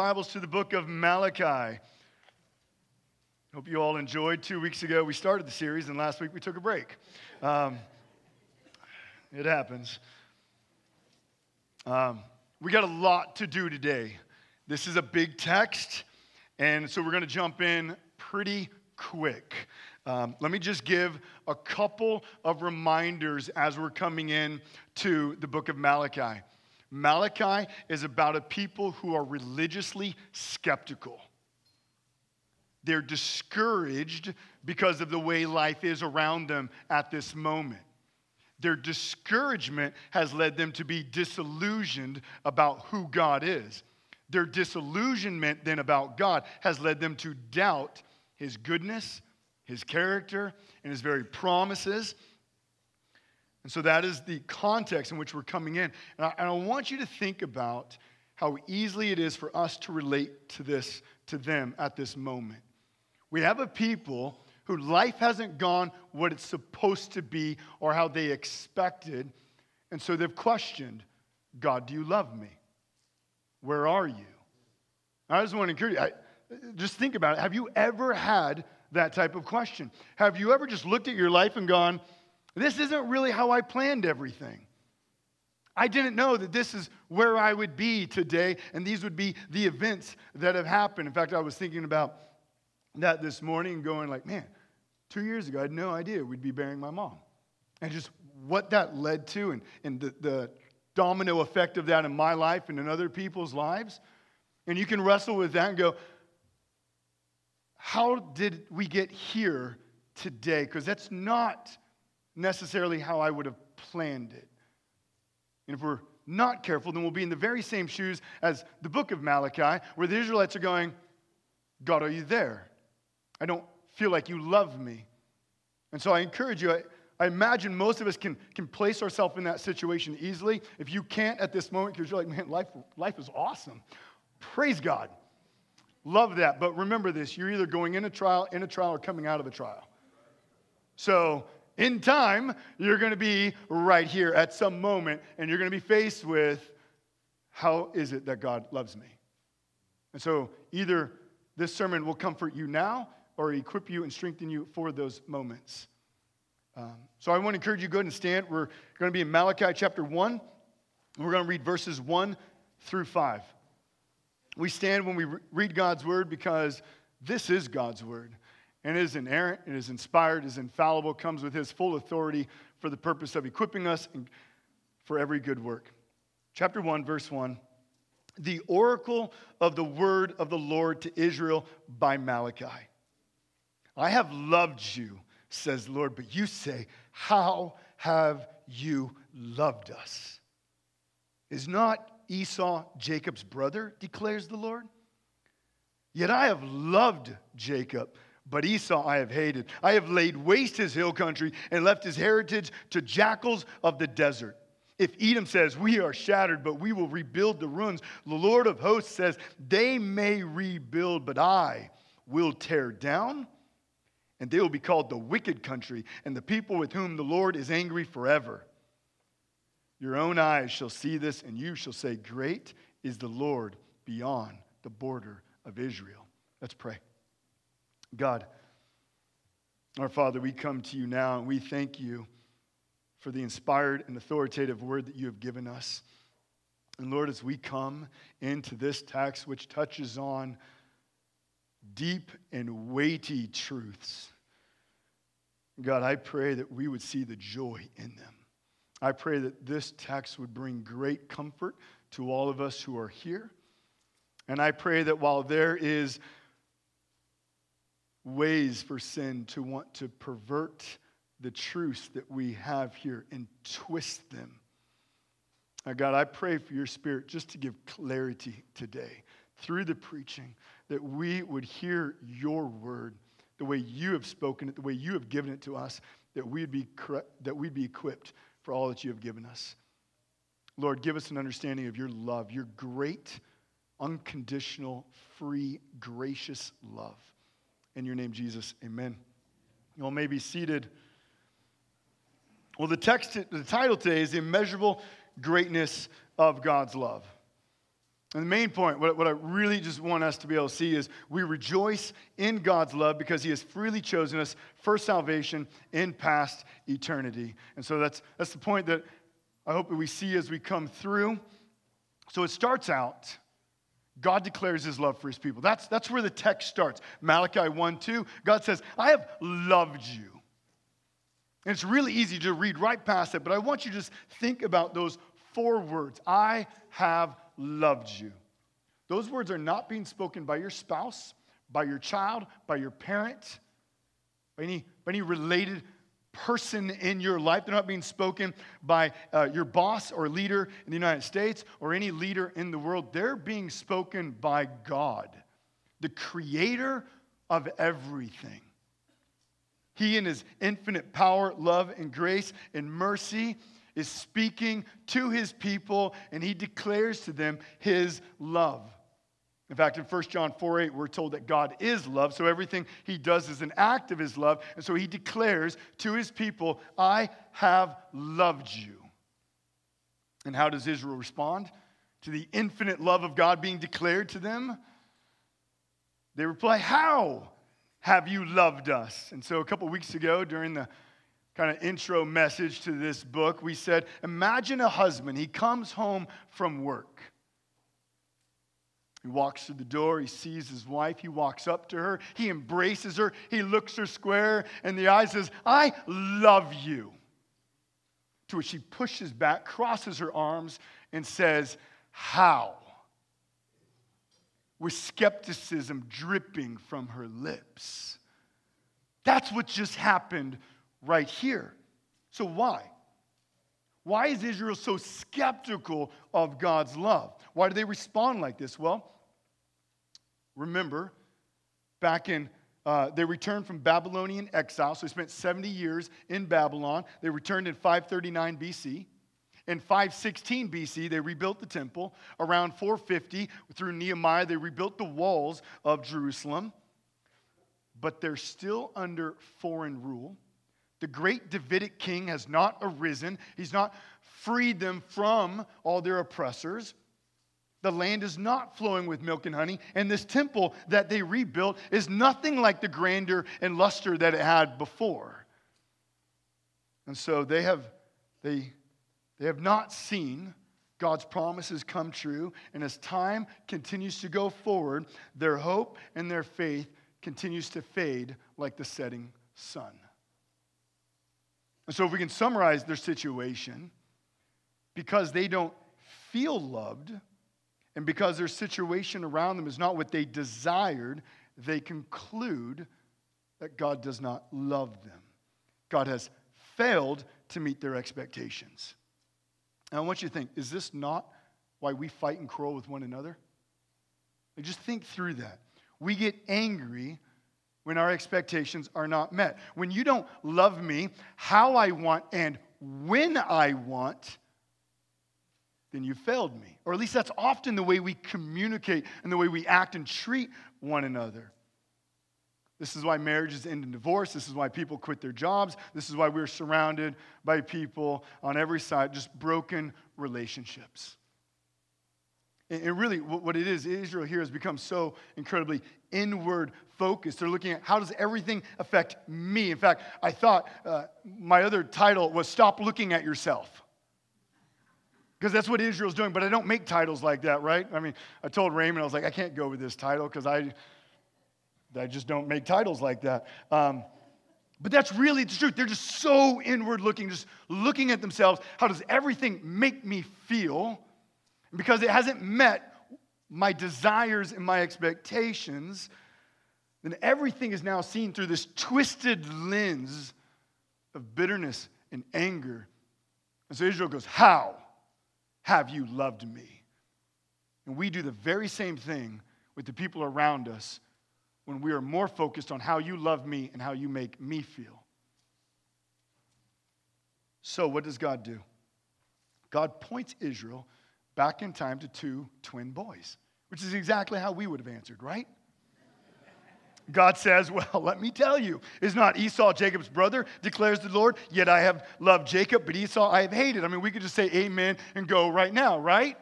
Bibles to the book of Malachi. Hope you all enjoyed. Two weeks ago, we started the series, and last week we took a break. Um, it happens. Um, we got a lot to do today. This is a big text, and so we're going to jump in pretty quick. Um, let me just give a couple of reminders as we're coming in to the book of Malachi. Malachi is about a people who are religiously skeptical. They're discouraged because of the way life is around them at this moment. Their discouragement has led them to be disillusioned about who God is. Their disillusionment then about God has led them to doubt his goodness, his character, and his very promises. And so that is the context in which we're coming in. And I, and I, want you to think about how easily it is for us to relate to this, to them at this moment. We have a people who life hasn't gone what it's supposed to be or how they expected. And so they've questioned God, do you love me? Where are you? I just want to encourage you, I, just think about it. Have you ever had that type of question? Have you ever just looked at your life and gone, this isn't really how I planned everything. I didn't know that this is where I would be today, and these would be the events that have happened. In fact, I was thinking about that this morning, going like, man, two years ago, I had no idea we'd be burying my mom. And just what that led to and, and the, the domino effect of that in my life and in other people's lives. And you can wrestle with that and go, how did we get here today? Because that's not necessarily how I would have planned it. And if we're not careful, then we'll be in the very same shoes as the book of Malachi, where the Israelites are going, God, are you there? I don't feel like you love me. And so I encourage you, I, I imagine most of us can, can place ourselves in that situation easily. If you can't at this moment, because you're like, man, life, life is awesome. Praise God. Love that. But remember this you're either going in a trial, in a trial, or coming out of a trial. So in time, you're going to be right here at some moment, and you're going to be faced with how is it that God loves me? And so either this sermon will comfort you now or equip you and strengthen you for those moments. Um, so I want to encourage you to go ahead and stand. We're going to be in Malachi chapter 1, and we're going to read verses 1 through 5. We stand when we read God's word because this is God's word and is inerrant, it is inspired, is infallible, comes with his full authority for the purpose of equipping us for every good work. Chapter 1, verse 1 The oracle of the word of the Lord to Israel by Malachi. I have loved you, says the Lord, but you say, How have you loved us? Is not Esau Jacob's brother, declares the Lord? Yet I have loved Jacob but Esau I have hated. I have laid waste his hill country and left his heritage to jackals of the desert. If Edom says, We are shattered, but we will rebuild the ruins, the Lord of hosts says, They may rebuild, but I will tear down, and they will be called the wicked country, and the people with whom the Lord is angry forever. Your own eyes shall see this, and you shall say, Great is the Lord beyond the border of Israel. Let's pray. God, our Father, we come to you now and we thank you for the inspired and authoritative word that you have given us. And Lord, as we come into this text, which touches on deep and weighty truths, God, I pray that we would see the joy in them. I pray that this text would bring great comfort to all of us who are here. And I pray that while there is ways for sin to want to pervert the truths that we have here and twist them. Now, God, I pray for your spirit just to give clarity today through the preaching, that we would hear your word the way you have spoken it, the way you have given it to us, that we'd be, that we'd be equipped for all that you have given us. Lord, give us an understanding of your love, your great, unconditional, free, gracious love. In your name, Jesus, amen. You all may be seated. Well, the text, the title today is The Immeasurable Greatness of God's Love. And the main point, what, what I really just want us to be able to see is we rejoice in God's love because He has freely chosen us for salvation in past eternity. And so that's, that's the point that I hope that we see as we come through. So it starts out, God declares His love for His people. That's, that's where the text starts. Malachi 1 2, God says, I have loved you. And it's really easy to read right past it, but I want you to just think about those four words I have loved you. Those words are not being spoken by your spouse, by your child, by your parent, by any, by any related person in your life. They're not being spoken by uh, your boss or leader in the United States or any leader in the world. They're being spoken by God, the creator of everything. He, in his infinite power, love, and grace and mercy, is speaking to his people and he declares to them his love. In fact, in 1 John 4 8, we're told that God is love, so everything he does is an act of his love. And so he declares to his people, I have loved you. And how does Israel respond to the infinite love of God being declared to them? They reply, How have you loved us? And so a couple weeks ago, during the kind of intro message to this book, we said, Imagine a husband. He comes home from work. He walks through the door, he sees his wife, he walks up to her, he embraces her, he looks her square in the eyes, and says, I love you. To which she pushes back, crosses her arms, and says, How? With skepticism dripping from her lips. That's what just happened right here. So, why? Why is Israel so skeptical of God's love? Why do they respond like this? Well, remember, back in uh, they returned from Babylonian exile, so they spent 70 years in Babylon. They returned in 539 BC. In 516 BC, they rebuilt the temple. Around 450, through Nehemiah, they rebuilt the walls of Jerusalem. But they're still under foreign rule. The great Davidic king has not arisen, he's not freed them from all their oppressors. The land is not flowing with milk and honey, and this temple that they rebuilt is nothing like the grandeur and luster that it had before. And so they have, they, they have not seen God's promises come true, and as time continues to go forward, their hope and their faith continues to fade like the setting sun. And so, if we can summarize their situation, because they don't feel loved, and because their situation around them is not what they desired, they conclude that God does not love them. God has failed to meet their expectations. Now, I want you to think is this not why we fight and quarrel with one another? Just think through that. We get angry when our expectations are not met. When you don't love me how I want and when I want, then you failed me. Or at least that's often the way we communicate and the way we act and treat one another. This is why marriages end in divorce. This is why people quit their jobs. This is why we're surrounded by people on every side, just broken relationships. And really, what it is, Israel here has become so incredibly inward focused. They're looking at how does everything affect me? In fact, I thought uh, my other title was Stop Looking at Yourself. Because that's what Israel's doing, but I don't make titles like that, right? I mean, I told Raymond, I was like, I can't go with this title because I, I just don't make titles like that. Um, but that's really the truth. They're just so inward looking, just looking at themselves. How does everything make me feel? because it hasn't met my desires and my expectations, then everything is now seen through this twisted lens of bitterness and anger. And so Israel goes, How have you loved me? And we do the very same thing with the people around us when we are more focused on how you love me and how you make me feel. So, what does God do? God points Israel back in time to two twin boys, which is exactly how we would have answered, right? God says, Well, let me tell you, is not Esau Jacob's brother, declares the Lord, yet I have loved Jacob, but Esau I have hated. I mean, we could just say amen and go right now, right?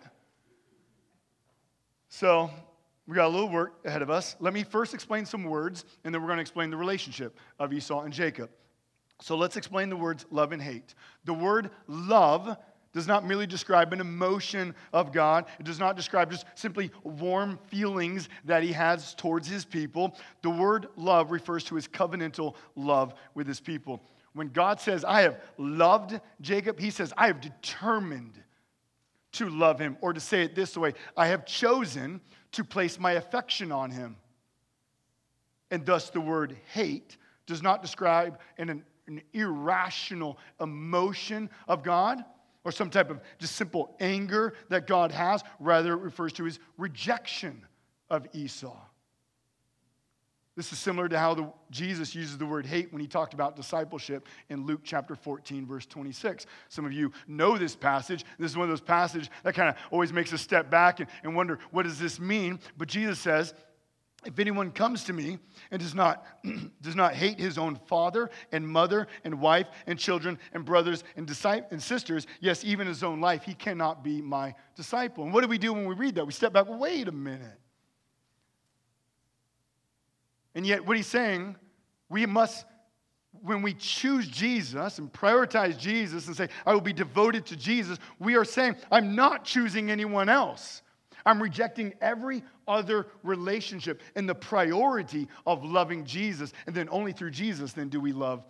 So, we got a little work ahead of us. Let me first explain some words, and then we're going to explain the relationship of Esau and Jacob. So, let's explain the words love and hate. The word love does not merely describe an emotion of God. It does not describe just simply warm feelings that he has towards his people. The word love refers to his covenantal love with his people. When God says, I have loved Jacob, he says, I have determined to love him. Or to say it this way, I have chosen to place my affection on him. And thus the word hate does not describe an, an irrational emotion of God or some type of just simple anger that God has. Rather, it refers to his rejection of Esau. This is similar to how the, Jesus uses the word hate when he talked about discipleship in Luke chapter 14, verse 26. Some of you know this passage. This is one of those passages that kind of always makes us step back and, and wonder, what does this mean? But Jesus says, if anyone comes to me and does not, does not hate his own father and mother and wife and children and brothers and, disciples, and sisters, yes, even his own life, he cannot be my disciple. And what do we do when we read that? We step back, wait a minute. And yet, what he's saying, we must, when we choose Jesus and prioritize Jesus and say, I will be devoted to Jesus, we are saying, I'm not choosing anyone else. I'm rejecting every other relationship and the priority of loving Jesus. And then only through Jesus, then do we love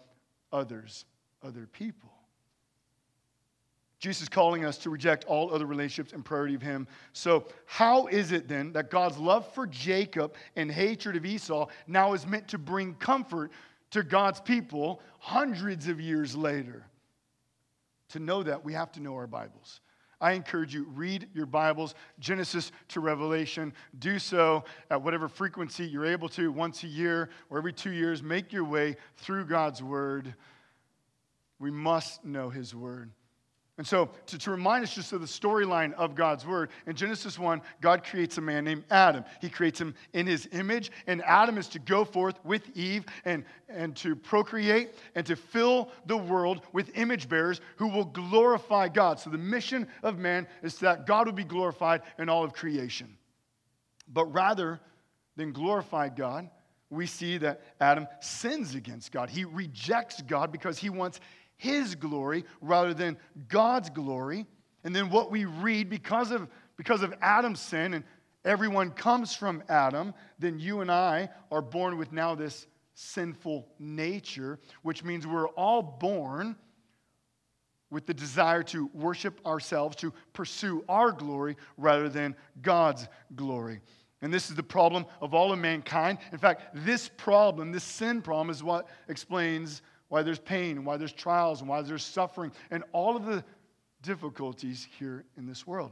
others, other people. Jesus is calling us to reject all other relationships and priority of Him. So, how is it then that God's love for Jacob and hatred of Esau now is meant to bring comfort to God's people hundreds of years later? To know that, we have to know our Bibles. I encourage you, read your Bibles, Genesis to Revelation. Do so at whatever frequency you're able to, once a year or every two years. Make your way through God's Word. We must know His Word. And so, to, to remind us just of the storyline of God's word, in Genesis 1, God creates a man named Adam. He creates him in his image, and Adam is to go forth with Eve and, and to procreate and to fill the world with image bearers who will glorify God. So, the mission of man is that God will be glorified in all of creation. But rather than glorify God, we see that Adam sins against God. He rejects God because he wants his glory rather than God's glory. And then what we read because of, because of Adam's sin, and everyone comes from Adam, then you and I are born with now this sinful nature, which means we're all born with the desire to worship ourselves, to pursue our glory rather than God's glory. And this is the problem of all of mankind. In fact, this problem, this sin problem, is what explains why there's pain, why there's trials, and why there's suffering, and all of the difficulties here in this world.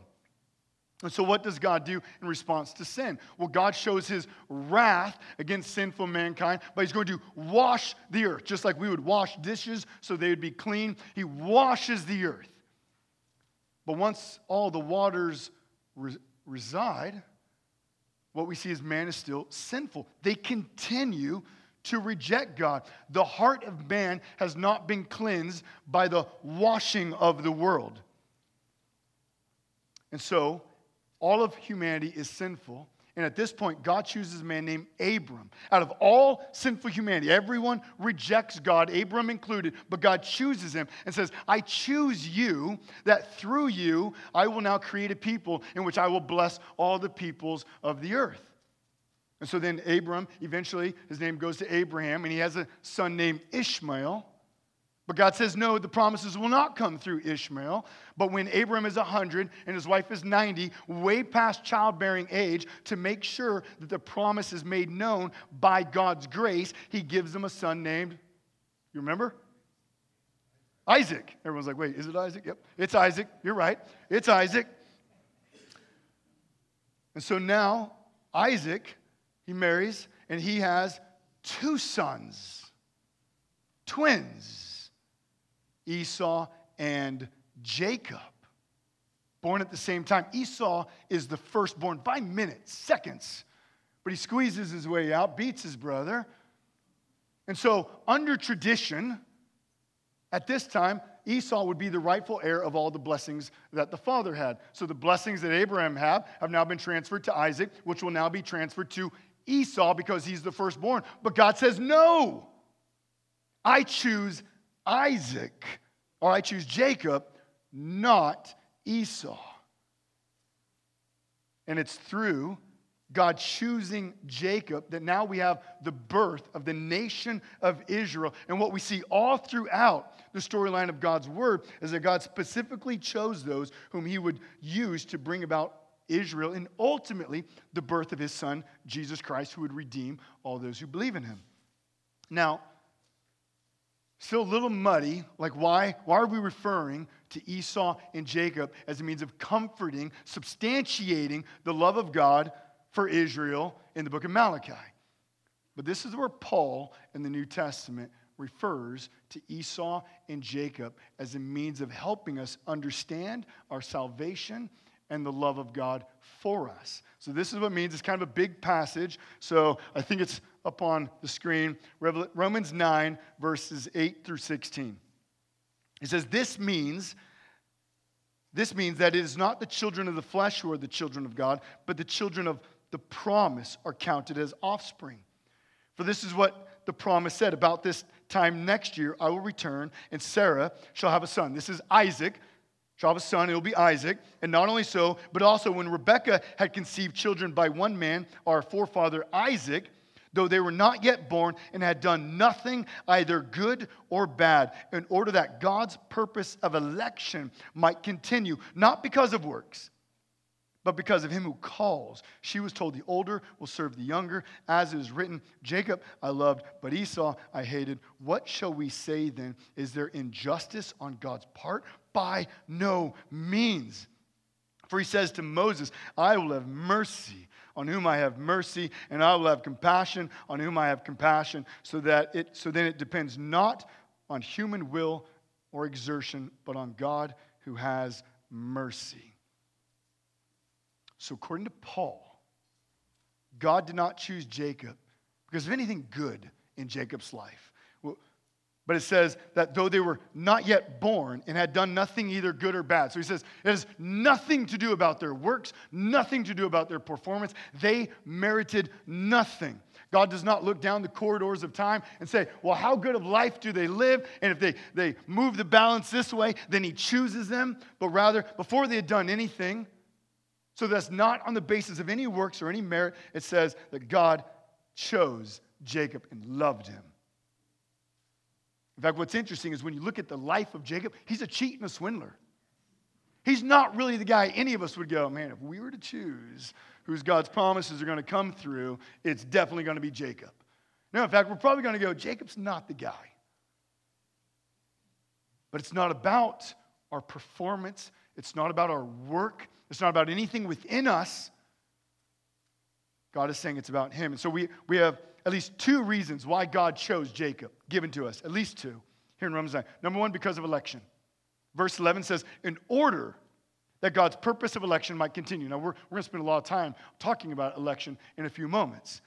And so, what does God do in response to sin? Well, God shows his wrath against sinful mankind, but he's going to wash the earth, just like we would wash dishes so they would be clean. He washes the earth. But once all the waters re- reside, what we see is man is still sinful. They continue to reject God. The heart of man has not been cleansed by the washing of the world. And so, all of humanity is sinful. And at this point, God chooses a man named Abram. Out of all sinful humanity, everyone rejects God, Abram included, but God chooses him and says, I choose you, that through you I will now create a people in which I will bless all the peoples of the earth. And so then Abram, eventually, his name goes to Abraham, and he has a son named Ishmael. But God says, no, the promises will not come through Ishmael. But when Abram is 100 and his wife is 90, way past childbearing age, to make sure that the promise is made known by God's grace, he gives them a son named, you remember? Isaac. Everyone's like, wait, is it Isaac? Yep, it's Isaac. You're right. It's Isaac. And so now, Isaac he marries, and he has two sons, twins, Esau and Jacob, born at the same time. Esau is the firstborn by minutes, seconds, but he squeezes his way out, beats his brother. And so, under tradition, at this time, Esau would be the rightful heir of all the blessings that the father had. So the blessings that Abraham had have now been transferred to Isaac, which will now be transferred to Esau because he's the firstborn. But God says, no, I choose Isaac, or I choose Jacob, not Esau. And it's through God choosing Jacob, that now we have the birth of the nation of Israel. And what we see all throughout the storyline of God's word is that God specifically chose those whom he would use to bring about Israel and ultimately the birth of his son, Jesus Christ, who would redeem all those who believe in him. Now, still a little muddy, like why, why are we referring to Esau and Jacob as a means of comforting, substantiating the love of God for Israel in the book of Malachi. But this is where Paul in the New Testament refers to Esau and Jacob as a means of helping us understand our salvation and the love of God for us. So, this is what it means. It's kind of a big passage. So, I think it's up on the screen Romans 9, verses 8 through 16. It says, This means. This means that it is not the children of the flesh who are the children of God, but the children of the promise are counted as offspring. For this is what the promise said about this time next year I will return, and Sarah shall have a son. This is Isaac. Shall have a son, it will be Isaac. And not only so, but also when Rebekah had conceived children by one man, our forefather Isaac, though they were not yet born and had done nothing either good or bad, in order that God's purpose of election might continue, not because of works but because of him who calls. She was told the older will serve the younger, as it is written Jacob I loved, but Esau I hated. What shall we say then? Is there injustice on God's part? By no means. For he says to Moses, I will have mercy on whom I have mercy, and I will have compassion on whom I have compassion, so that it so then it depends not on human will or exertion, but on God who has mercy. So, according to Paul, God did not choose Jacob because of anything good in Jacob's life. But it says that though they were not yet born and had done nothing either good or bad. So he says it has nothing to do about their works, nothing to do about their performance. They merited nothing. God does not look down the corridors of time and say, well, how good of life do they live? And if they, they move the balance this way, then he chooses them. But rather, before they had done anything, so that's not on the basis of any works or any merit. It says that God chose Jacob and loved him. In fact, what's interesting is when you look at the life of Jacob, he's a cheat and a swindler. He's not really the guy any of us would go, man, if we were to choose whose God's promises are going to come through, it's definitely going to be Jacob. No, in fact, we're probably going to go, Jacob's not the guy. But it's not about our performance, it's not about our work, it's not about anything within us. God is saying it's about Him. And so we, we have at least two reasons why God chose Jacob, given to us, at least two, here in Romans 9. Number one, because of election. Verse 11 says, in order that God's purpose of election might continue. Now, we're, we're going to spend a lot of time talking about election in a few moments.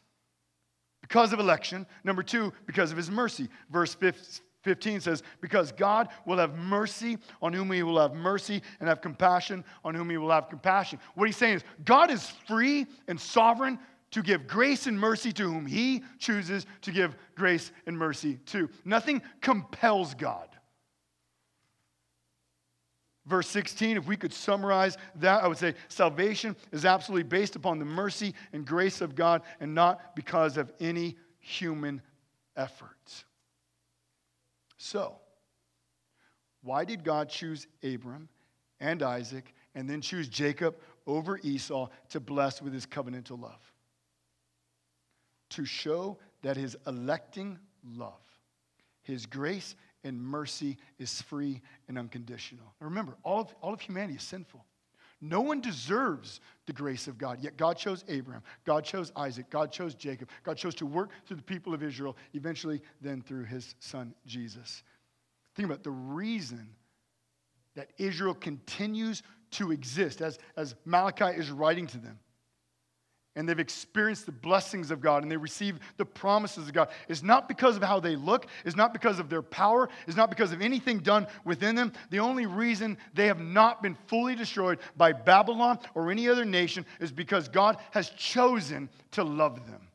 Because of election. Number two, because of his mercy. Verse 15 says, Because God will have mercy on whom he will have mercy, and have compassion on whom he will have compassion. What he's saying is, God is free and sovereign to give grace and mercy to whom he chooses to give grace and mercy to. Nothing compels God. Verse 16, if we could summarize that, I would say salvation is absolutely based upon the mercy and grace of God and not because of any human efforts. So, why did God choose Abram and Isaac and then choose Jacob over Esau to bless with his covenantal love? To show that his electing love, his grace and mercy is free and unconditional. Now remember, all of, all of humanity is sinful. No one deserves the grace of God. Yet God chose Abraham, God chose Isaac, God chose Jacob, God chose to work through the people of Israel, eventually, then through his son Jesus. Think about the reason that Israel continues to exist as, as Malachi is writing to them. And they've experienced the blessings of God and they receive the promises of God is not because of how they look, is not because of their power, is not because of anything done within them. The only reason they have not been fully destroyed by Babylon or any other nation is because God has chosen to love them.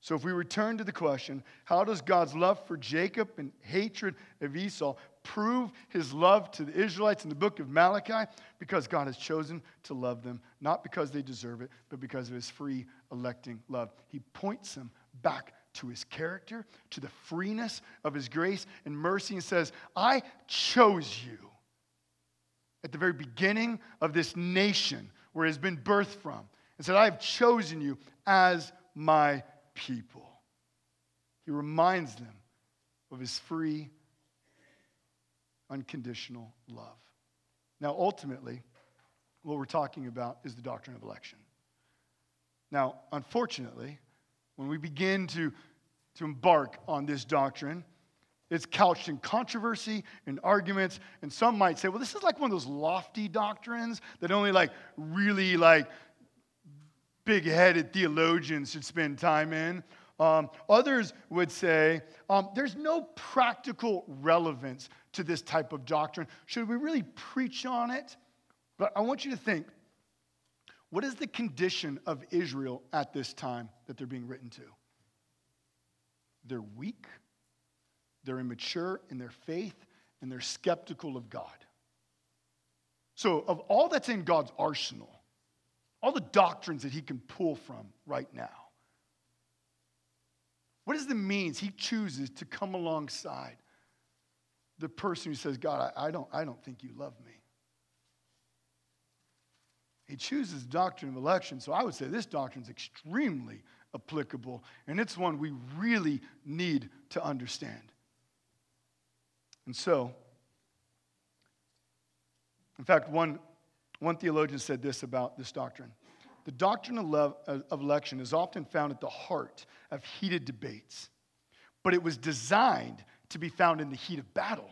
So, if we return to the question, how does God's love for Jacob and hatred of Esau prove his love to the Israelites in the book of Malachi? Because God has chosen to love them, not because they deserve it, but because of his free electing love. He points them back to his character, to the freeness of his grace and mercy, and says, I chose you at the very beginning of this nation where it has been birthed from, and said, I have chosen you as my people. He reminds them of his free, unconditional love. Now, ultimately, what we're talking about is the doctrine of election. Now, unfortunately, when we begin to, to embark on this doctrine, it's couched in controversy and arguments, and some might say, well, this is like one of those lofty doctrines that only like really like big headed theologians should spend time in. Um, others would say um, there's no practical relevance to this type of doctrine. Should we really preach on it? But I want you to think what is the condition of Israel at this time that they're being written to? They're weak, they're immature in their faith, and they're skeptical of God. So, of all that's in God's arsenal, all the doctrines that he can pull from right now. What is the means he chooses to come alongside the person who says, God, I, I, don't, I don't think you love me? He chooses doctrine of election. So I would say this doctrine is extremely applicable, and it's one we really need to understand. And so, in fact, one one theologian said this about this doctrine The doctrine of, love, uh, of election is often found at the heart of heated debates, but it was designed to be found in the heat of battle.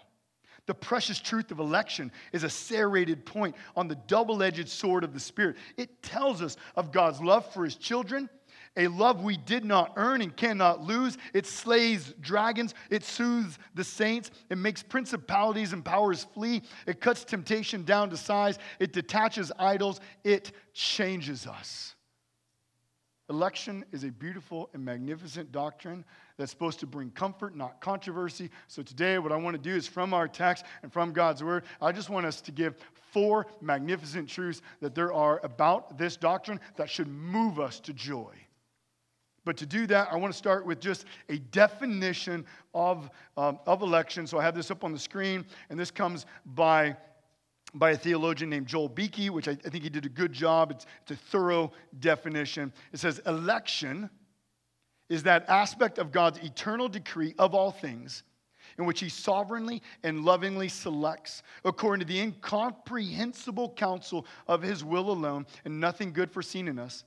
The precious truth of election is a serrated point on the double edged sword of the Spirit. It tells us of God's love for his children a love we did not earn and cannot lose. It slays dragons. It soothes the saints. It makes principalities and powers flee. It cuts temptation down to size. It detaches idols. It changes us. Election is a beautiful and magnificent doctrine that's supposed to bring comfort, not controversy. So, today, what I want to do is from our text and from God's word, I just want us to give four magnificent truths that there are about this doctrine that should move us to joy. But to do that, I want to start with just a definition of, um, of election. So I have this up on the screen, and this comes by, by a theologian named Joel Beeke, which I, I think he did a good job. It's, it's a thorough definition. It says, Election is that aspect of God's eternal decree of all things in which he sovereignly and lovingly selects according to the incomprehensible counsel of his will alone and nothing good foreseen in us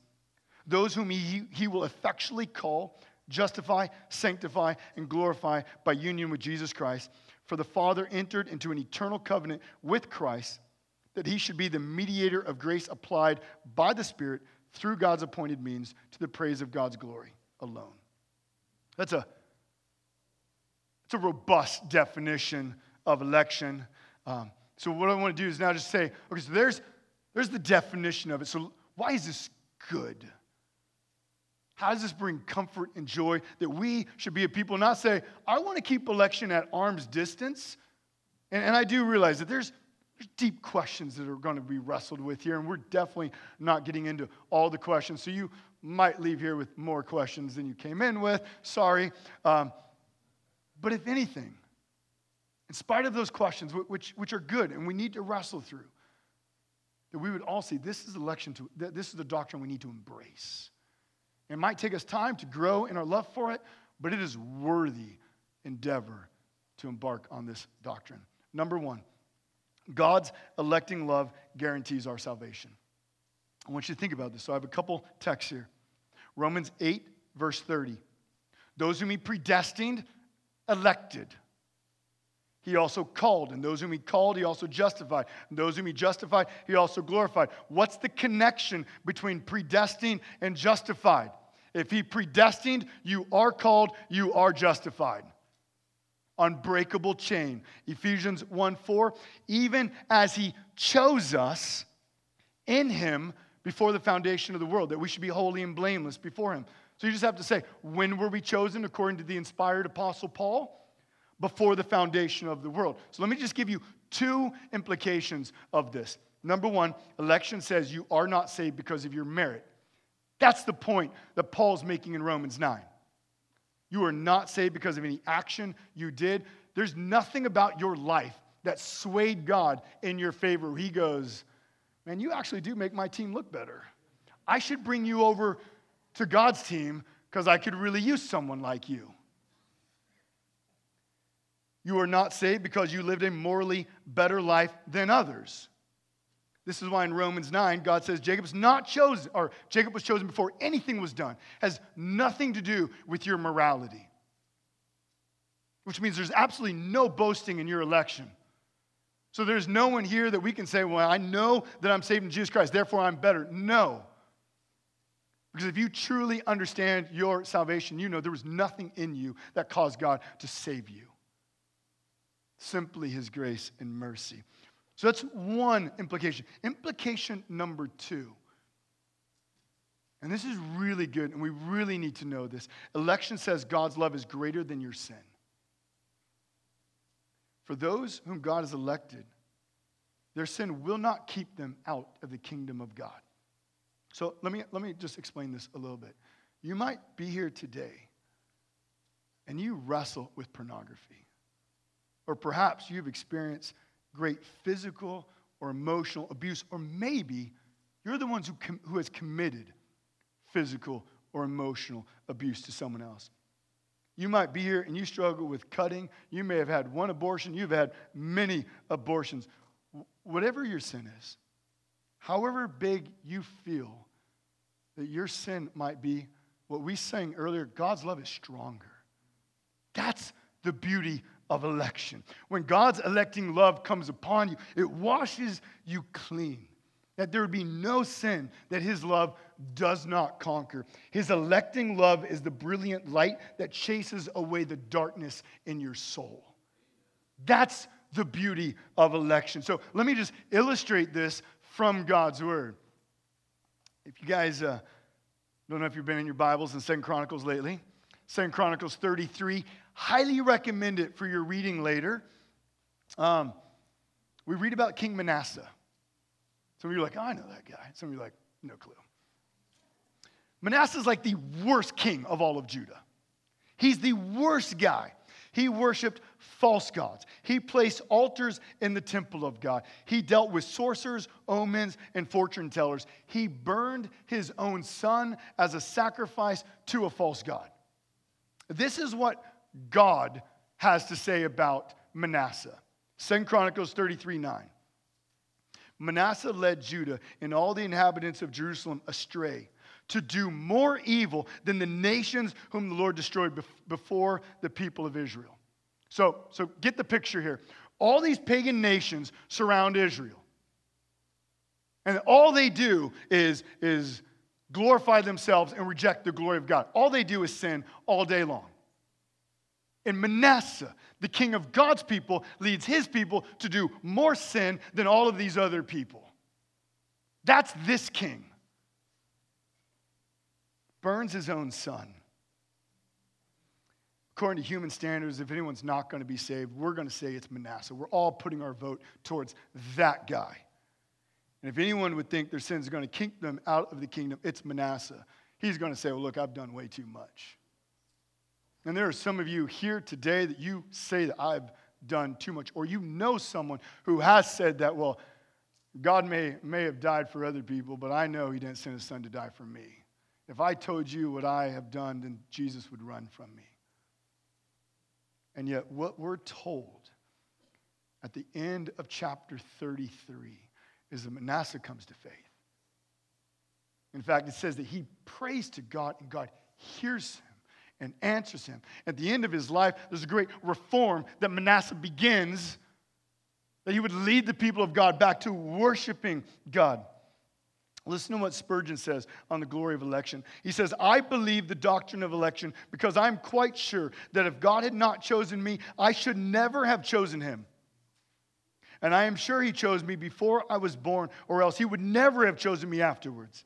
those whom he, he will effectually call, justify, sanctify, and glorify by union with Jesus Christ. For the Father entered into an eternal covenant with Christ that he should be the mediator of grace applied by the Spirit through God's appointed means to the praise of God's glory alone. That's a, that's a robust definition of election. Um, so, what I want to do is now just say, okay, so there's, there's the definition of it. So, why is this good? How does this bring comfort and joy that we should be a people not say, I want to keep election at arm's distance? And, and I do realize that there's, there's deep questions that are going to be wrestled with here, and we're definitely not getting into all the questions. So you might leave here with more questions than you came in with. Sorry. Um, but if anything, in spite of those questions, which, which are good and we need to wrestle through, that we would all see this is election to this is the doctrine we need to embrace. It might take us time to grow in our love for it, but it is worthy endeavor to embark on this doctrine. Number one, God's electing love guarantees our salvation. I want you to think about this. So I have a couple texts here. Romans 8, verse 30. Those whom he predestined, elected. he also called. And those whom he called, he also justified. And those whom he justified, he also glorified. What's the connection between predestined and justified? If he predestined, you are called, you are justified. Unbreakable chain. Ephesians 1 4. Even as he chose us in him before the foundation of the world, that we should be holy and blameless before him. So you just have to say, when were we chosen according to the inspired apostle Paul? before the foundation of the world. So let me just give you two implications of this. Number one, election says you are not saved because of your merit. That's the point that Paul's making in Romans 9. You are not saved because of any action you did. There's nothing about your life that swayed God in your favor. He goes, Man, you actually do make my team look better. I should bring you over to God's team because I could really use someone like you. You are not saved because you lived a morally better life than others. This is why in Romans 9, God says Jacob's not chosen, or Jacob was chosen before anything was done. Has nothing to do with your morality. Which means there's absolutely no boasting in your election. So there's no one here that we can say, well, I know that I'm saved in Jesus Christ, therefore I'm better. No. Because if you truly understand your salvation, you know there was nothing in you that caused God to save you simply his grace and mercy. So that's one implication. Implication number two. And this is really good, and we really need to know this. Election says God's love is greater than your sin. For those whom God has elected, their sin will not keep them out of the kingdom of God. So let me, let me just explain this a little bit. You might be here today and you wrestle with pornography. Or perhaps you've experienced great physical or emotional abuse, or maybe you're the ones who, com- who has committed physical or emotional abuse to someone else. You might be here and you struggle with cutting. You may have had one abortion. You've had many abortions. Whatever your sin is, however big you feel that your sin might be, what we sang earlier, God's love is stronger. That's the beauty of election. When God's electing love comes upon you, it washes you clean. That there would be no sin that his love does not conquer. His electing love is the brilliant light that chases away the darkness in your soul. That's the beauty of election. So let me just illustrate this from God's word. If you guys uh, don't know if you've been in your Bibles in Second Chronicles lately, Second Chronicles 33 Highly recommend it for your reading later. Um, we read about King Manasseh. Some of you are like, oh, I know that guy. Some of you are like, no clue. Manasseh is like the worst king of all of Judah. He's the worst guy. He worshiped false gods. He placed altars in the temple of God. He dealt with sorcerers, omens, and fortune tellers. He burned his own son as a sacrifice to a false god. This is what God has to say about Manasseh. 2 Chronicles 33 9. Manasseh led Judah and all the inhabitants of Jerusalem astray to do more evil than the nations whom the Lord destroyed before the people of Israel. So, so get the picture here. All these pagan nations surround Israel. And all they do is, is glorify themselves and reject the glory of God. All they do is sin all day long. And Manasseh, the king of God's people, leads his people to do more sin than all of these other people. That's this king. Burns his own son. According to human standards, if anyone's not going to be saved, we're going to say it's Manasseh. We're all putting our vote towards that guy. And if anyone would think their sins are going to keep them out of the kingdom, it's Manasseh. He's going to say, Well, look, I've done way too much. And there are some of you here today that you say that I've done too much, or you know someone who has said that, well, God may, may have died for other people, but I know He didn't send His Son to die for me. If I told you what I have done, then Jesus would run from me. And yet, what we're told at the end of chapter 33 is that Manasseh comes to faith. In fact, it says that he prays to God, and God hears him and answers him. At the end of his life, there's a great reform that Manasseh begins, that he would lead the people of God back to worshiping God. Listen to what Spurgeon says on the glory of election. He says, I believe the doctrine of election because I'm quite sure that if God had not chosen me, I should never have chosen him. And I am sure he chose me before I was born, or else he would never have chosen me afterwards.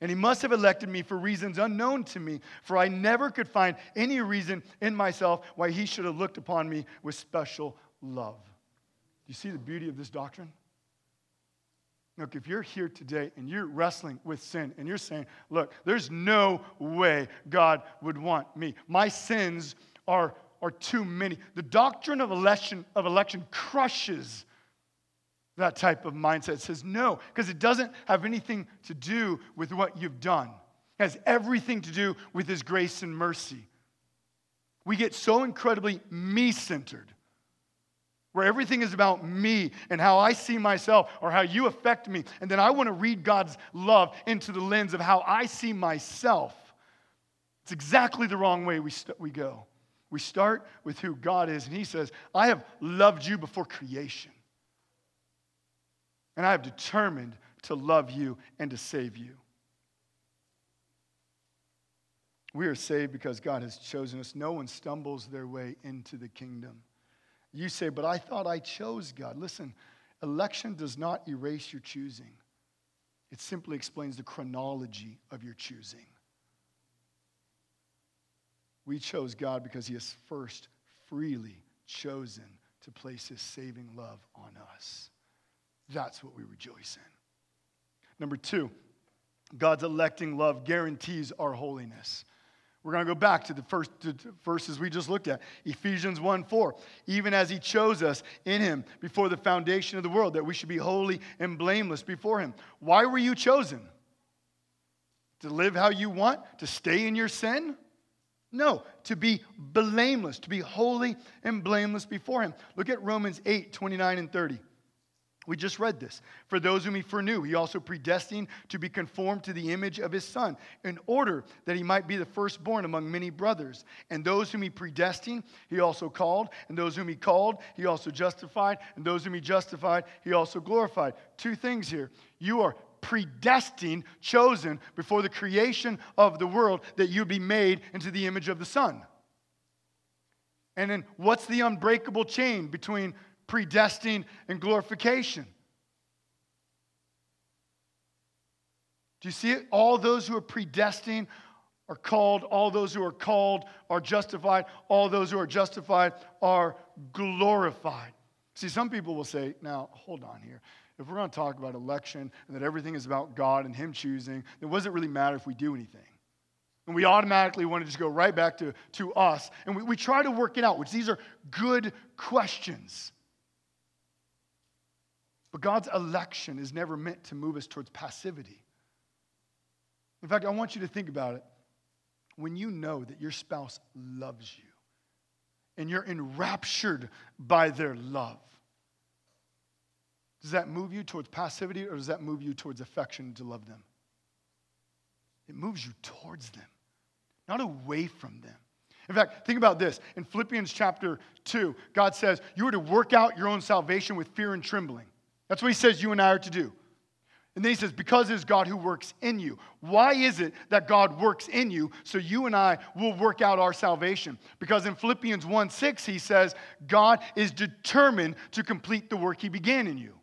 And he must have elected me for reasons unknown to me, for I never could find any reason in myself why he should have looked upon me with special love. Do you see the beauty of this doctrine? Look, if you're here today and you're wrestling with sin and you're saying, look, there's no way God would want me. My sins are, are too many. The doctrine of election, of election crushes that type of mindset. It says no, because it doesn't have anything to do with what you've done. It has everything to do with His grace and mercy. We get so incredibly me centered where everything is about me and how I see myself or how you affect me. And then I want to read God's love into the lens of how I see myself. It's exactly the wrong way we, st- we go. We start with who God is, and He says, I have loved you before creation. And I have determined to love you and to save you. We are saved because God has chosen us. No one stumbles their way into the kingdom. You say, but I thought I chose God. Listen, election does not erase your choosing, it simply explains the chronology of your choosing. We chose God because He has first freely chosen to place His saving love on us. That's what we rejoice in. Number two, God's electing love guarantees our holiness. We're going to go back to the first verses we just looked at. Ephesians 1 4. Even as he chose us in him before the foundation of the world, that we should be holy and blameless before him. Why were you chosen? To live how you want? To stay in your sin? No, to be blameless, to be holy and blameless before him. Look at Romans 8 29 and 30. We just read this. For those whom he foreknew, he also predestined to be conformed to the image of his son, in order that he might be the firstborn among many brothers. And those whom he predestined, he also called. And those whom he called, he also justified. And those whom he justified, he also glorified. Two things here. You are predestined, chosen before the creation of the world that you be made into the image of the son. And then what's the unbreakable chain between predestined and glorification. Do you see it? All those who are predestined are called, all those who are called are justified, all those who are justified are glorified. See, some people will say, now, hold on here. If we're going to talk about election and that everything is about God and Him choosing, then what does it really matter if we do anything? And we automatically want to just go right back to, to us. And we, we try to work it out, which these are good questions. But God's election is never meant to move us towards passivity. In fact, I want you to think about it. When you know that your spouse loves you and you're enraptured by their love, does that move you towards passivity or does that move you towards affection to love them? It moves you towards them, not away from them. In fact, think about this. In Philippians chapter 2, God says, You are to work out your own salvation with fear and trembling. That's what he says you and I are to do. And then he says, because it is God who works in you. Why is it that God works in you so you and I will work out our salvation? Because in Philippians 1 6, he says, God is determined to complete the work he began in you.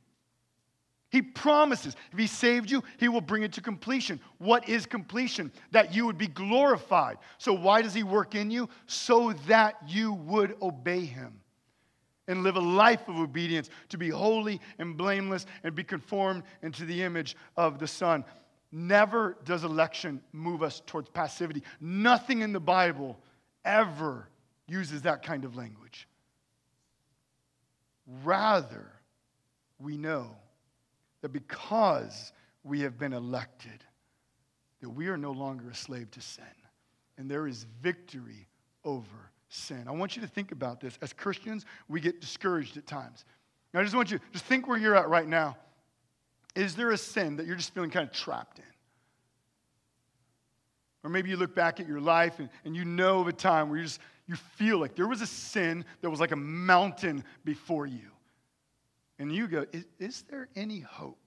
He promises if he saved you, he will bring it to completion. What is completion? That you would be glorified. So, why does he work in you? So that you would obey him and live a life of obedience, to be holy and blameless and be conformed into the image of the Son. Never does election move us towards passivity. Nothing in the Bible ever uses that kind of language. Rather, we know that because we have been elected, that we are no longer a slave to sin, and there is victory over sin. I want you to think about this. As Christians, we get discouraged at times. I just want you to just think where you're at right now. Is there a sin that you're just feeling kind of trapped in? Or maybe you look back at your life and, and you know of a time where you just you feel like there was a sin that was like a mountain before you. And you go, is, is there any hope?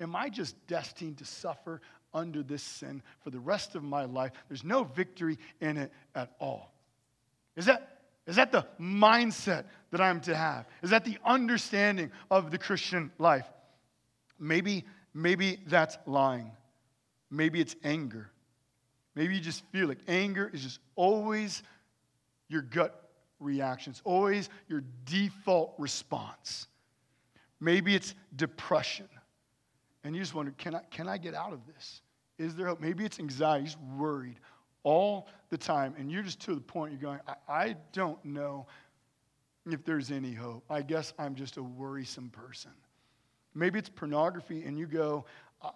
Am I just destined to suffer under this sin for the rest of my life? There's no victory in it at all. Is that, is that the mindset that I'm to have? Is that the understanding of the Christian life? Maybe, maybe that's lying. Maybe it's anger. Maybe you just feel like anger is just always your gut reaction, it's always your default response. Maybe it's depression. And you just wonder, can I, can I get out of this? Is there hope? Maybe it's anxiety, just worried all the time. And you're just to the point you're going, I, I don't know if there's any hope. I guess I'm just a worrisome person. Maybe it's pornography, and you go,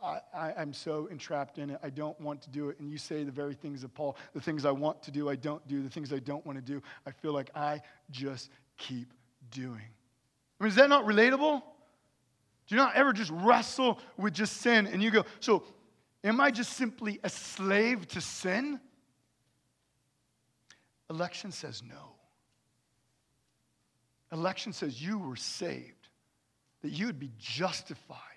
I, am so entrapped in it. I don't want to do it. And you say the very things of Paul the things I want to do, I don't do. The things I don't want to do, I feel like I just keep doing. I mean, is that not relatable? Do you not ever just wrestle with just sin and you go, so am I just simply a slave to sin? Election says no. Election says you were saved, that you would be justified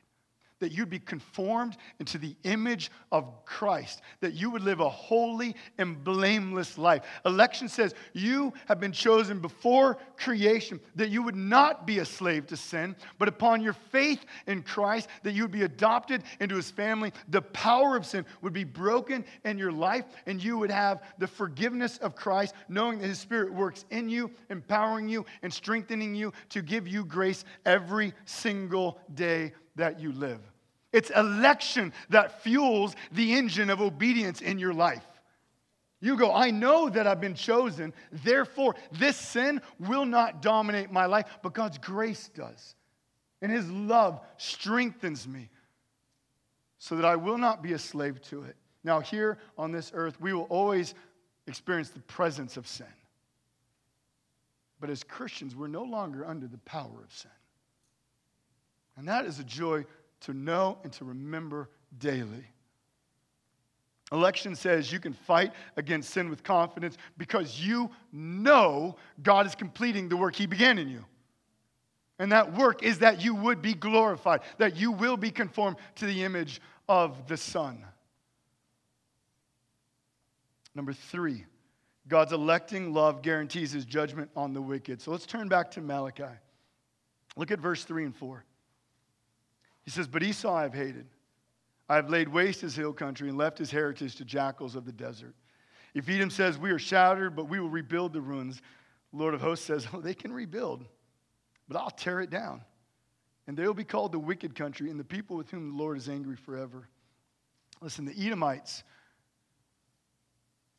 that you'd be conformed into the image of Christ, that you would live a holy and blameless life. Election says you have been chosen before creation, that you would not be a slave to sin, but upon your faith in Christ, that you would be adopted into his family. The power of sin would be broken in your life, and you would have the forgiveness of Christ, knowing that his spirit works in you, empowering you, and strengthening you to give you grace every single day that you live. It's election that fuels the engine of obedience in your life. You go, I know that I've been chosen, therefore, this sin will not dominate my life, but God's grace does. And His love strengthens me so that I will not be a slave to it. Now, here on this earth, we will always experience the presence of sin. But as Christians, we're no longer under the power of sin. And that is a joy to know and to remember daily. Election says you can fight against sin with confidence because you know God is completing the work He began in you. And that work is that you would be glorified, that you will be conformed to the image of the Son. Number three, God's electing love guarantees his judgment on the wicked. So let's turn back to Malachi. Look at verse 3 and 4. He says, But Esau I have hated. I have laid waste his hill country and left his heritage to jackals of the desert. If Edom says, We are shattered, but we will rebuild the ruins, Lord of hosts says, Oh, they can rebuild, but I'll tear it down. And they will be called the wicked country and the people with whom the Lord is angry forever. Listen, the Edomites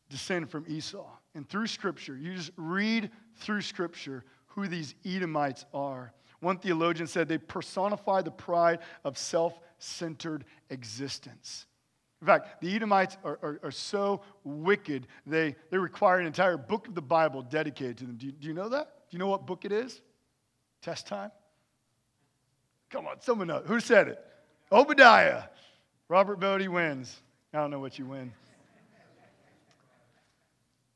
descend from Esau. And through Scripture, you just read through Scripture who these Edomites are. One theologian said they personify the pride of self centered existence. In fact, the Edomites are, are, are, so wicked, they, they require an entire book of the Bible dedicated to them. Do you, do you know that? Do you know what book it is? Test time? Come on, someone knows. Who said it? Obadiah. Robert Bodie wins. I don't know what you win.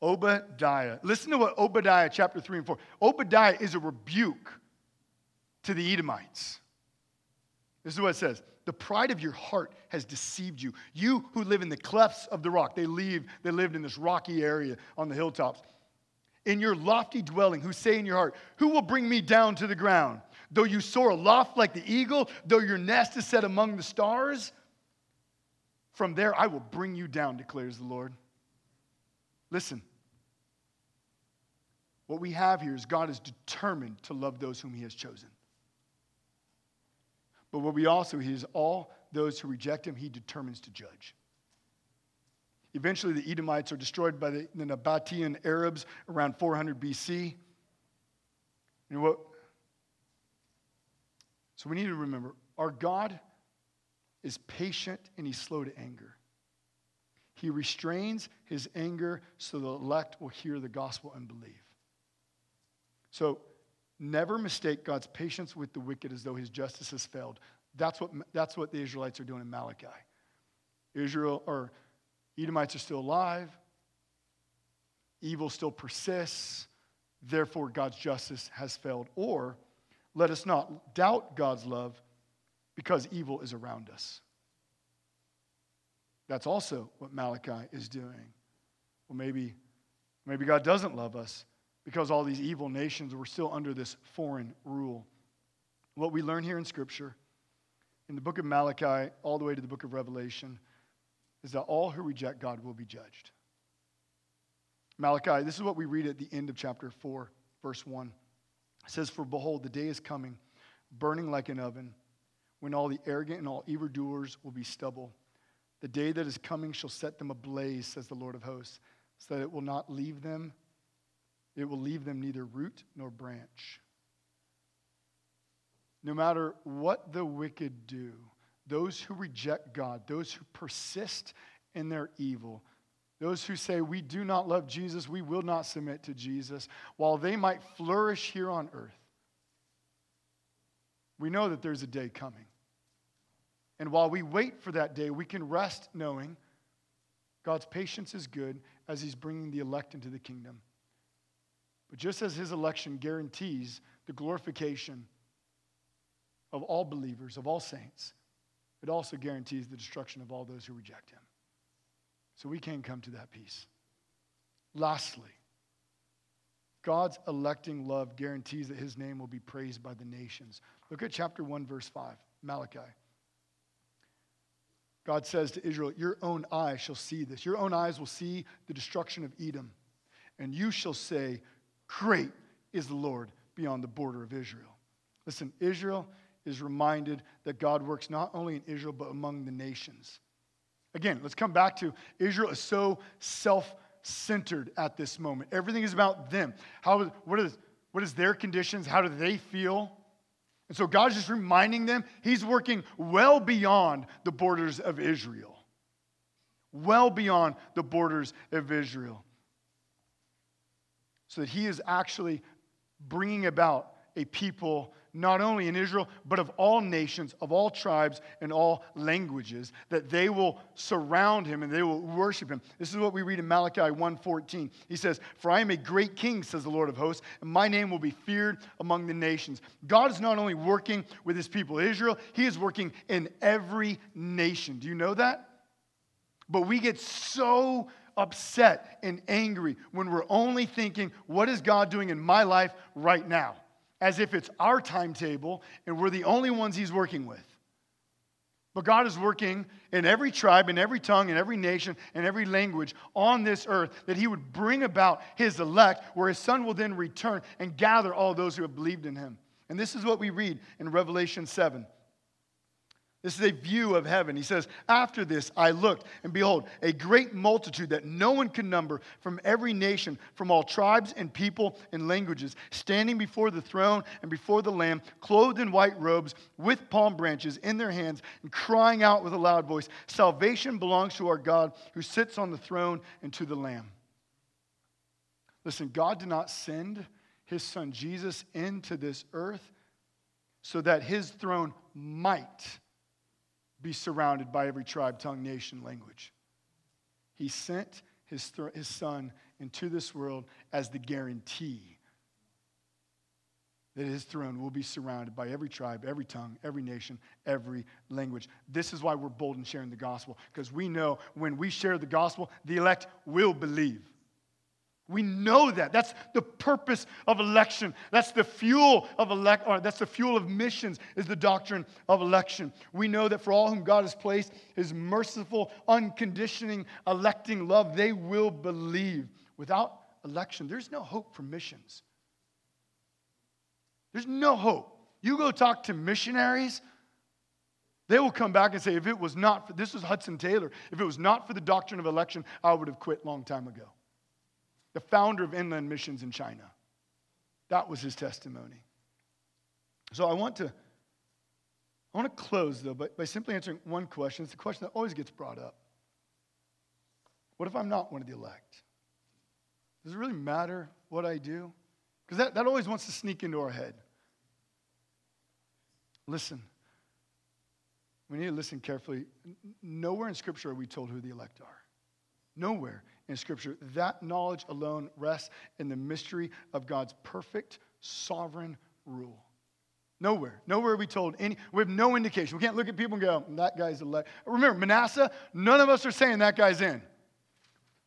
Obadiah. Listen to what Obadiah chapter 3 and 4. Obadiah is a rebuke to the Edomites. This is what it says The pride of your heart has deceived you. You who live in the clefts of the rock, they, leave, they lived in this rocky area on the hilltops. In your lofty dwelling, who say in your heart, Who will bring me down to the ground? Though you soar aloft like the eagle, though your nest is set among the stars, from there I will bring you down, declares the Lord. Listen, what we have here is God is determined to love those whom He has chosen. But what we also is all those who reject him, he determines to judge. Eventually, the Edomites are destroyed by the, the Nabatean Arabs around 400 BC. And what? So we need to remember our God is patient and he's slow to anger. He restrains his anger so the elect will hear the gospel and believe. So Never mistake God's patience with the wicked as though his justice has failed. That's what, that's what the Israelites are doing in Malachi. Israel, or Edomites are still alive, evil still persists, therefore God's justice has failed. Or let us not doubt God's love because evil is around us. That's also what Malachi is doing. Well, maybe, maybe God doesn't love us because all these evil nations were still under this foreign rule. What we learn here in Scripture, in the book of Malachi, all the way to the book of Revelation, is that all who reject God will be judged. Malachi, this is what we read at the end of chapter 4, verse 1. It says, For behold, the day is coming, burning like an oven, when all the arrogant and all evildoers will be stubble. The day that is coming shall set them ablaze, says the Lord of hosts, so that it will not leave them, it will leave them neither root nor branch. No matter what the wicked do, those who reject God, those who persist in their evil, those who say, We do not love Jesus, we will not submit to Jesus, while they might flourish here on earth, we know that there's a day coming. And while we wait for that day, we can rest knowing God's patience is good as He's bringing the elect into the kingdom. But just as His election guarantees the glorification of all believers, of all saints, it also guarantees the destruction of all those who reject Him. So we can come to that peace. Lastly, God's electing love guarantees that His name will be praised by the nations. Look at chapter 1, verse 5, Malachi. God says to Israel, Your own eyes shall see this. Your own eyes will see the destruction of Edom. And you shall say, Great is the Lord beyond the border of Israel. Listen, Israel is reminded that God works not only in Israel, but among the nations. Again, let's come back to Israel is so self centered at this moment. Everything is about them. How, what, is, what is their conditions? How do they feel? And so God's just reminding them He's working well beyond the borders of Israel. Well beyond the borders of Israel. So that He is actually bringing about a people not only in Israel, but of all nations, of all tribes, and all languages, that they will surround him and they will worship him. This is what we read in Malachi 1:14. He says, For I am a great king, says the Lord of hosts, and my name will be feared among the nations. God is not only working with his people Israel, he is working in every nation. Do you know that? But we get so upset and angry when we're only thinking, what is God doing in my life right now? as if it's our timetable and we're the only ones he's working with. But God is working in every tribe, in every tongue, in every nation, in every language on this earth that he would bring about his elect, where his son will then return and gather all those who have believed in him. And this is what we read in Revelation 7. This is a view of heaven. He says, After this I looked, and behold, a great multitude that no one could number from every nation, from all tribes and people and languages, standing before the throne and before the Lamb, clothed in white robes, with palm branches in their hands, and crying out with a loud voice Salvation belongs to our God who sits on the throne and to the Lamb. Listen, God did not send his son Jesus into this earth so that his throne might be surrounded by every tribe, tongue, nation, language. He sent his, th- his son into this world as the guarantee that his throne will be surrounded by every tribe, every tongue, every nation, every language. This is why we're bold in sharing the gospel, because we know when we share the gospel, the elect will believe. We know that. That's the purpose of election. That's the fuel of elect, or that's the fuel of missions, is the doctrine of election. We know that for all whom God has placed his merciful, unconditioning, electing love, they will believe. Without election, there's no hope for missions. There's no hope. You go talk to missionaries, they will come back and say, if it was not for this was Hudson Taylor, if it was not for the doctrine of election, I would have quit long time ago the founder of inland missions in China. That was his testimony. So I want to I want to close though by, by simply answering one question. It's the question that always gets brought up. What if I'm not one of the elect? Does it really matter what I do? Because that, that always wants to sneak into our head. Listen. We need to listen carefully. Nowhere in Scripture are we told who the elect are. Nowhere in Scripture. That knowledge alone rests in the mystery of God's perfect, sovereign rule. Nowhere. Nowhere are we told any, we have no indication. We can't look at people and go, that guy's elect. Remember, Manasseh, none of us are saying that guy's in.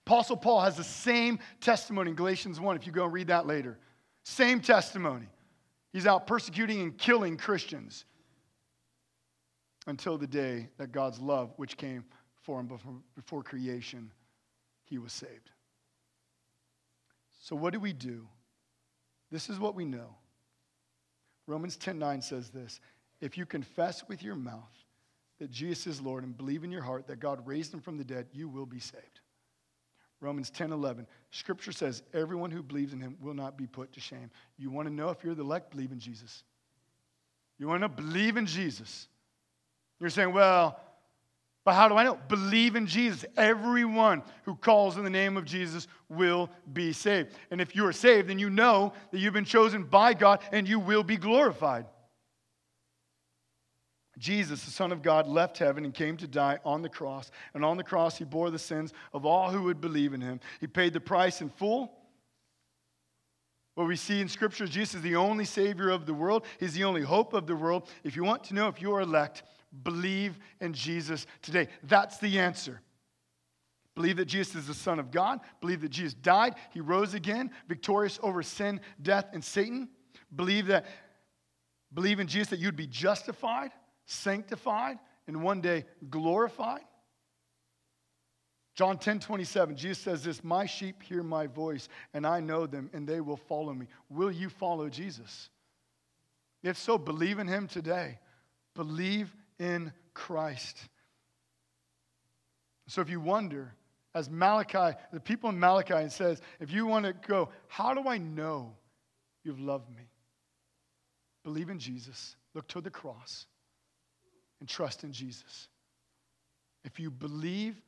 Apostle Paul has the same testimony in Galatians 1, if you go and read that later. Same testimony. He's out persecuting and killing Christians until the day that God's love, which came for him before, before creation, he was saved. So, what do we do? This is what we know. Romans 10 9 says this If you confess with your mouth that Jesus is Lord and believe in your heart that God raised him from the dead, you will be saved. Romans 10 11. Scripture says, Everyone who believes in him will not be put to shame. You want to know if you're the elect? Believe in Jesus. You want to believe in Jesus. You're saying, Well, but how do I know? Believe in Jesus. Everyone who calls in the name of Jesus will be saved. And if you are saved, then you know that you've been chosen by God and you will be glorified. Jesus, the Son of God, left heaven and came to die on the cross. And on the cross, he bore the sins of all who would believe in him. He paid the price in full. What we see in Scripture, Jesus is the only Savior of the world. He's the only hope of the world. If you want to know if you are elect, Believe in Jesus today. That's the answer. Believe that Jesus is the Son of God. Believe that Jesus died. He rose again, victorious over sin, death, and Satan. Believe that believe in Jesus that you'd be justified, sanctified, and one day glorified. John 10 27, Jesus says this My sheep hear my voice, and I know them, and they will follow me. Will you follow Jesus? If so, believe in him today. Believe in Christ. So if you wonder, as Malachi, the people in Malachi it says, if you want to go, how do I know you've loved me? Believe in Jesus, look toward the cross, and trust in Jesus. If you believe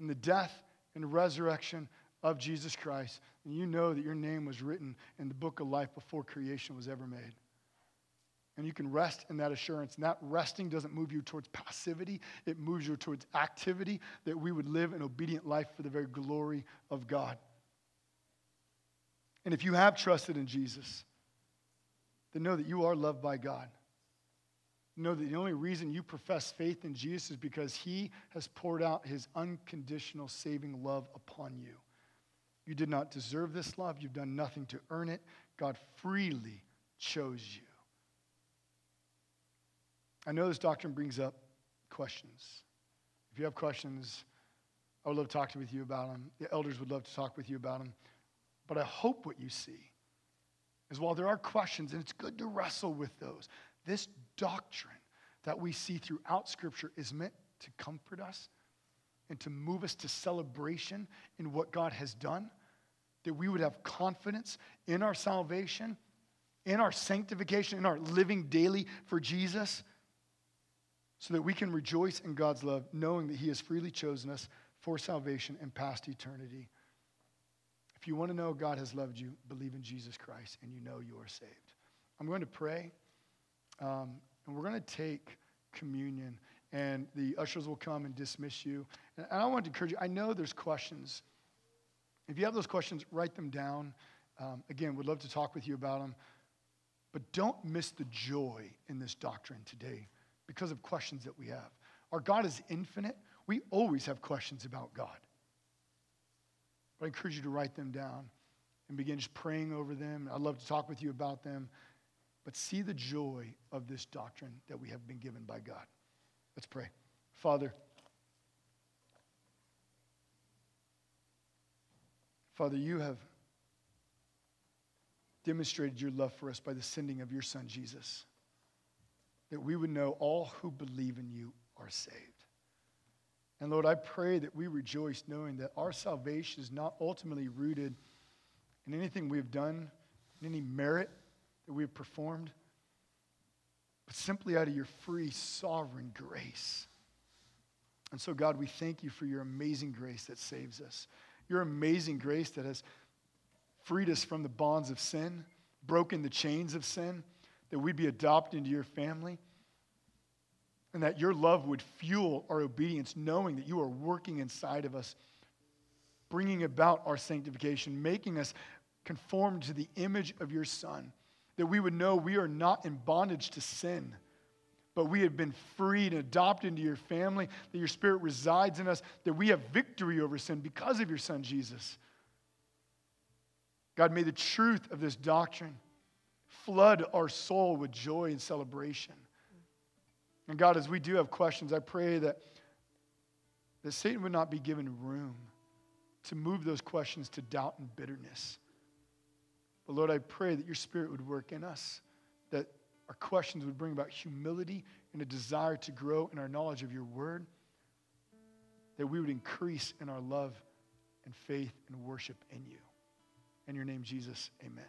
in the death and resurrection of Jesus Christ, then you know that your name was written in the book of life before creation was ever made. And you can rest in that assurance. And that resting doesn't move you towards passivity, it moves you towards activity, that we would live an obedient life for the very glory of God. And if you have trusted in Jesus, then know that you are loved by God. Know that the only reason you profess faith in Jesus is because he has poured out his unconditional saving love upon you. You did not deserve this love, you've done nothing to earn it. God freely chose you. I know this doctrine brings up questions. If you have questions, I would love to talk with you about them. The elders would love to talk with you about them. But I hope what you see is while there are questions, and it's good to wrestle with those, this doctrine that we see throughout Scripture is meant to comfort us and to move us to celebration in what God has done, that we would have confidence in our salvation, in our sanctification, in our living daily for Jesus so that we can rejoice in God's love, knowing that He has freely chosen us for salvation and past eternity. If you want to know God has loved you, believe in Jesus Christ, and you know you are saved. I'm going to pray, um, and we're going to take communion, and the ushers will come and dismiss you. And I want to encourage you, I know there's questions. If you have those questions, write them down. Um, again, we'd love to talk with you about them. But don't miss the joy in this doctrine today because of questions that we have. Our God is infinite. We always have questions about God. But I encourage you to write them down and begin just praying over them. I'd love to talk with you about them. But see the joy of this doctrine that we have been given by God. Let's pray. Father, Father, you have demonstrated your love for us by the sending of your Son, Jesus that we would know all who believe in you are saved. And Lord, I pray that we rejoice knowing that our salvation is not ultimately rooted in anything we have done, in any merit that we have performed, but simply out of your free, sovereign grace. And so, God, we thank you for your amazing grace that saves us, your amazing grace that has freed us from the bonds of sin, broken the chains of sin that we'd be adopted into your family, and that your love would fuel our obedience, knowing that you are working inside of us bringing about our sanctification, making us conformed to the image of your Son, that we would know we are not in bondage to sin, but we have been freed and adopted into your family, that your Spirit resides in us, that we have victory over sin because of your Son, Jesus. God, may the truth of this doctrine flood our soul with joy and celebration. And God, as we do have questions, I pray that, that Satan would not be given room to move those questions to doubt and bitterness. But Lord, I pray that your spirit would work in us, that our questions would bring about humility and a desire to grow in our knowledge of your word, that we would increase in our love and faith and worship in you. In your name, Jesus, amen.